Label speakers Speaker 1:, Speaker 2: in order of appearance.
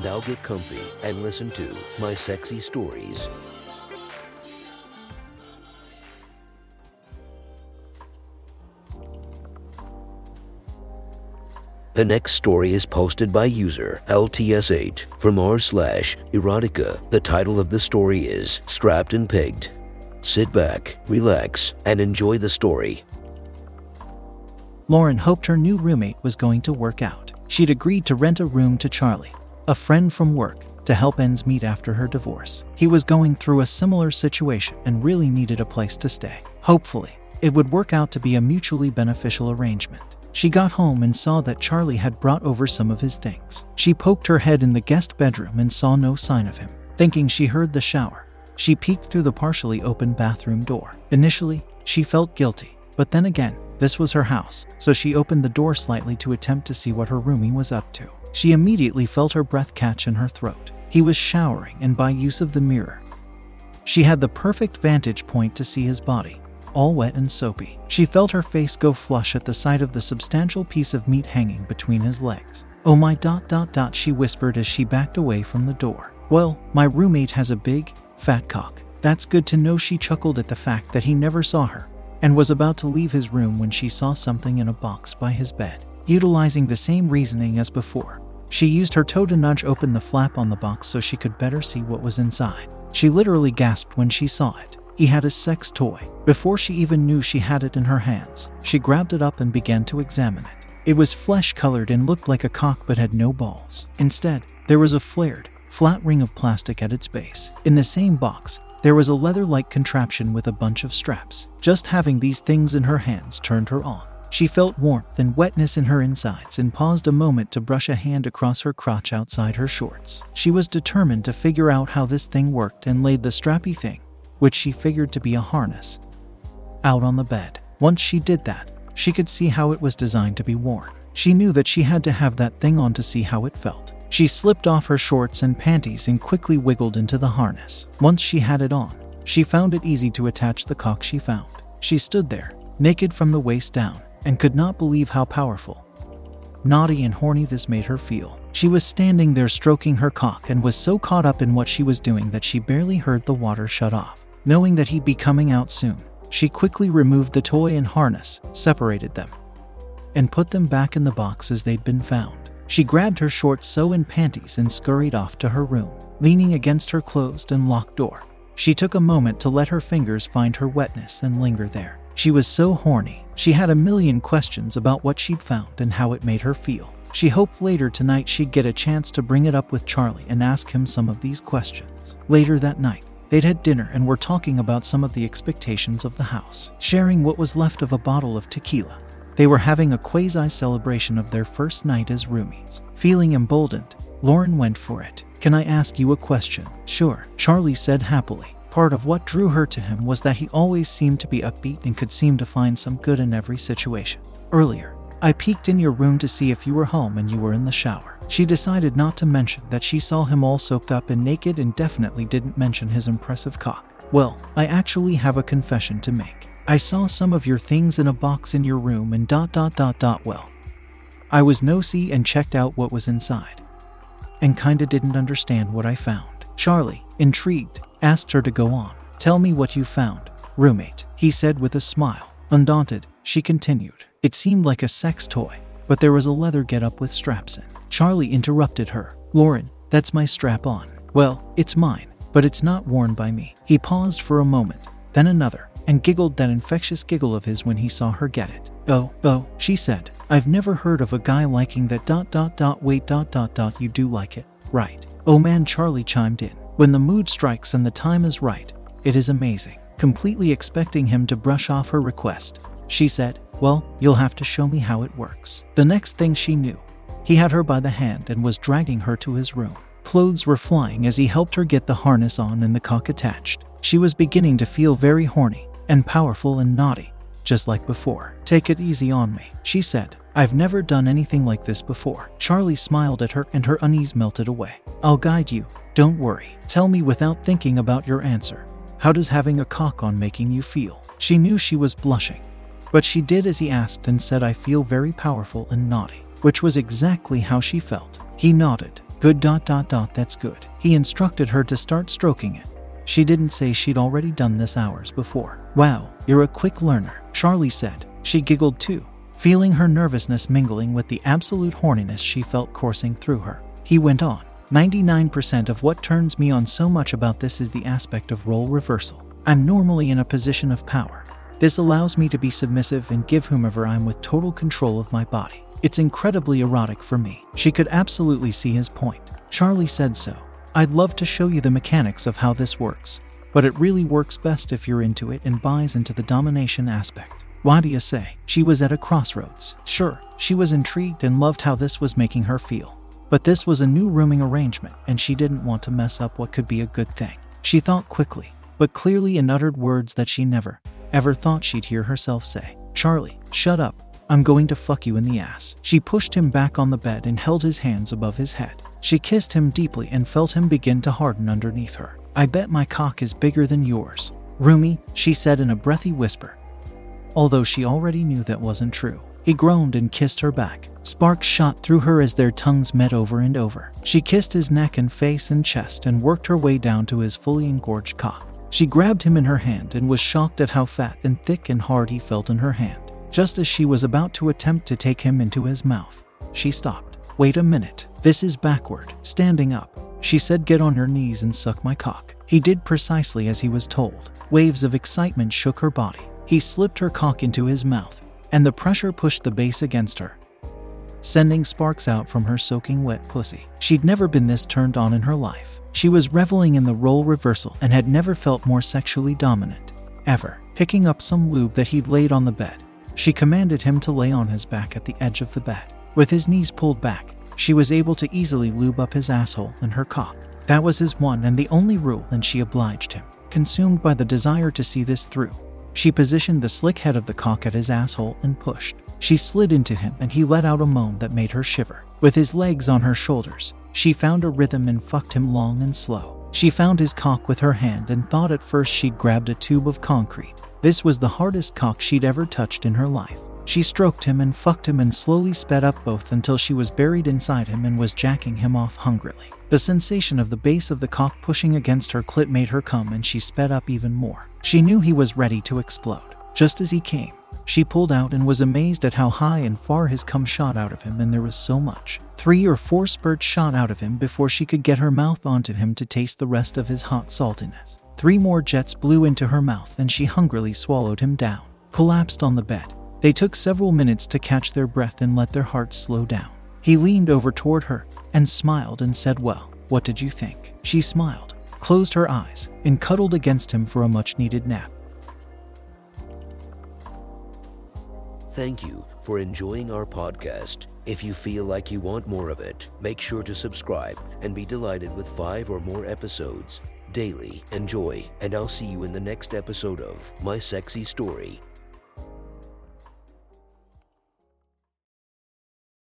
Speaker 1: Now get comfy and listen to my sexy stories. The next story is posted by user LTS8 from r slash erotica. The title of the story is Strapped and Pegged. Sit back, relax, and enjoy the story.
Speaker 2: Lauren hoped her new roommate was going to work out. She'd agreed to rent a room to Charlie, a friend from work, to help ends meet after her divorce. He was going through a similar situation and really needed a place to stay. Hopefully, it would work out to be a mutually beneficial arrangement. She got home and saw that Charlie had brought over some of his things. She poked her head in the guest bedroom and saw no sign of him. Thinking she heard the shower, she peeked through the partially open bathroom door. Initially, she felt guilty, but then again, this was her house, so she opened the door slightly to attempt to see what her roomie was up to. She immediately felt her breath catch in her throat. He was showering, and by use of the mirror, she had the perfect vantage point to see his body all wet and soapy. She felt her face go flush at the sight of the substantial piece of meat hanging between his legs. Oh my dot dot dot, she whispered as she backed away from the door. Well, my roommate has a big, fat cock. That's good to know, she chuckled at the fact that he never saw her and was about to leave his room when she saw something in a box by his bed. Utilizing the same reasoning as before, she used her toe to nudge open the flap on the box so she could better see what was inside. She literally gasped when she saw it. He had a sex toy. Before she even knew she had it in her hands, she grabbed it up and began to examine it. It was flesh colored and looked like a cock but had no balls. Instead, there was a flared, flat ring of plastic at its base. In the same box, there was a leather like contraption with a bunch of straps. Just having these things in her hands turned her on. She felt warmth and wetness in her insides and paused a moment to brush a hand across her crotch outside her shorts. She was determined to figure out how this thing worked and laid the strappy thing which she figured to be a harness, out on the bed. Once she did that, she could see how it was designed to be worn. She knew that she had to have that thing on to see how it felt. She slipped off her shorts and panties and quickly wiggled into the harness. Once she had it on, she found it easy to attach the cock she found. She stood there, naked from the waist down, and could not believe how powerful, naughty, and horny this made her feel. She was standing there stroking her cock and was so caught up in what she was doing that she barely heard the water shut off. Knowing that he'd be coming out soon, she quickly removed the toy and harness, separated them, and put them back in the box as they'd been found. She grabbed her short sew and panties and scurried off to her room, leaning against her closed and locked door. She took a moment to let her fingers find her wetness and linger there. She was so horny, she had a million questions about what she'd found and how it made her feel. She hoped later tonight she'd get a chance to bring it up with Charlie and ask him some of these questions. Later that night, They'd had dinner and were talking about some of the expectations of the house, sharing what was left of a bottle of tequila. They were having a quasi celebration of their first night as roomies. Feeling emboldened, Lauren went for it. Can I ask you a question? Sure, Charlie said happily. Part of what drew her to him was that he always seemed to be upbeat and could seem to find some good in every situation. Earlier, I peeked in your room to see if you were home and you were in the shower. She decided not to mention that she saw him all soaked up and naked and definitely didn't mention his impressive cock. Well, I actually have a confession to make. I saw some of your things in a box in your room and dot dot dot dot well. I was nosy and checked out what was inside. And kinda didn't understand what I found. Charlie, intrigued, asked her to go on. Tell me what you found, roommate, he said with a smile. Undaunted, she continued. It seemed like a sex toy, but there was a leather get up with straps in. Charlie interrupted her. Lauren, that's my strap on. Well, it's mine, but it's not worn by me. He paused for a moment, then another, and giggled that infectious giggle of his when he saw her get it. Oh, oh, she said. I've never heard of a guy liking that dot dot dot wait dot dot dot you do like it, right? Oh man, Charlie chimed in. When the mood strikes and the time is right, it is amazing. Completely expecting him to brush off her request, she said, Well, you'll have to show me how it works. The next thing she knew, he had her by the hand and was dragging her to his room. Clothes were flying as he helped her get the harness on and the cock attached. She was beginning to feel very horny and powerful and naughty, just like before. Take it easy on me, she said. I've never done anything like this before. Charlie smiled at her and her unease melted away. I'll guide you. Don't worry. Tell me without thinking about your answer. How does having a cock on making you feel? She knew she was blushing, but she did as he asked and said, I feel very powerful and naughty, which was exactly how she felt. He nodded. Good dot dot dot, that's good. He instructed her to start stroking it. She didn't say she'd already done this hours before. Wow, you're a quick learner, Charlie said. She giggled too feeling her nervousness mingling with the absolute horniness she felt coursing through her. He went on 99% of what turns me on so much about this is the aspect of role reversal. I'm normally in a position of power. This allows me to be submissive and give whomever I'm with total control of my body. It's incredibly erotic for me. She could absolutely see his point. Charlie said so. I'd love to show you the mechanics of how this works, but it really works best if you're into it and buys into the domination aspect. Why do you say? She was at a crossroads. Sure, she was intrigued and loved how this was making her feel. But this was a new rooming arrangement, and she didn't want to mess up what could be a good thing. She thought quickly, but clearly and uttered words that she never, ever thought she'd hear herself say. Charlie, shut up. I'm going to fuck you in the ass. She pushed him back on the bed and held his hands above his head. She kissed him deeply and felt him begin to harden underneath her. I bet my cock is bigger than yours. Roomie, she said in a breathy whisper, although she already knew that wasn't true. He groaned and kissed her back. Sparks shot through her as their tongues met over and over. She kissed his neck and face and chest and worked her way down to his fully engorged cock. She grabbed him in her hand and was shocked at how fat and thick and hard he felt in her hand. Just as she was about to attempt to take him into his mouth, she stopped. Wait a minute. This is backward. Standing up. She said, Get on your knees and suck my cock. He did precisely as he was told. Waves of excitement shook her body. He slipped her cock into his mouth, and the pressure pushed the base against her, sending sparks out from her soaking wet pussy. She'd never been this turned on in her life. She was reveling in the role reversal and had never felt more sexually dominant. Ever. Picking up some lube that he'd laid on the bed, she commanded him to lay on his back at the edge of the bed. With his knees pulled back, she was able to easily lube up his asshole and her cock. That was his one and the only rule, and she obliged him. Consumed by the desire to see this through, she positioned the slick head of the cock at his asshole and pushed. She slid into him and he let out a moan that made her shiver. With his legs on her shoulders, she found a rhythm and fucked him long and slow. She found his cock with her hand and thought at first she'd grabbed a tube of concrete. This was the hardest cock she'd ever touched in her life. She stroked him and fucked him and slowly sped up both until she was buried inside him and was jacking him off hungrily. The sensation of the base of the cock pushing against her clit made her come and she sped up even more. She knew he was ready to explode. Just as he came, she pulled out and was amazed at how high and far his cum shot out of him, and there was so much. Three or four spurts shot out of him before she could get her mouth onto him to taste the rest of his hot saltiness. Three more jets blew into her mouth and she hungrily swallowed him down. Collapsed on the bed. They took several minutes to catch their breath and let their hearts slow down. He leaned over toward her, and smiled and said, Well, what did you think? She smiled, closed her eyes, and cuddled against him for a much needed nap.
Speaker 1: Thank you for enjoying our podcast. If you feel like you want more of it, make sure to subscribe and be delighted with five or more episodes daily. Enjoy, and I'll see you in the next episode of My Sexy Story.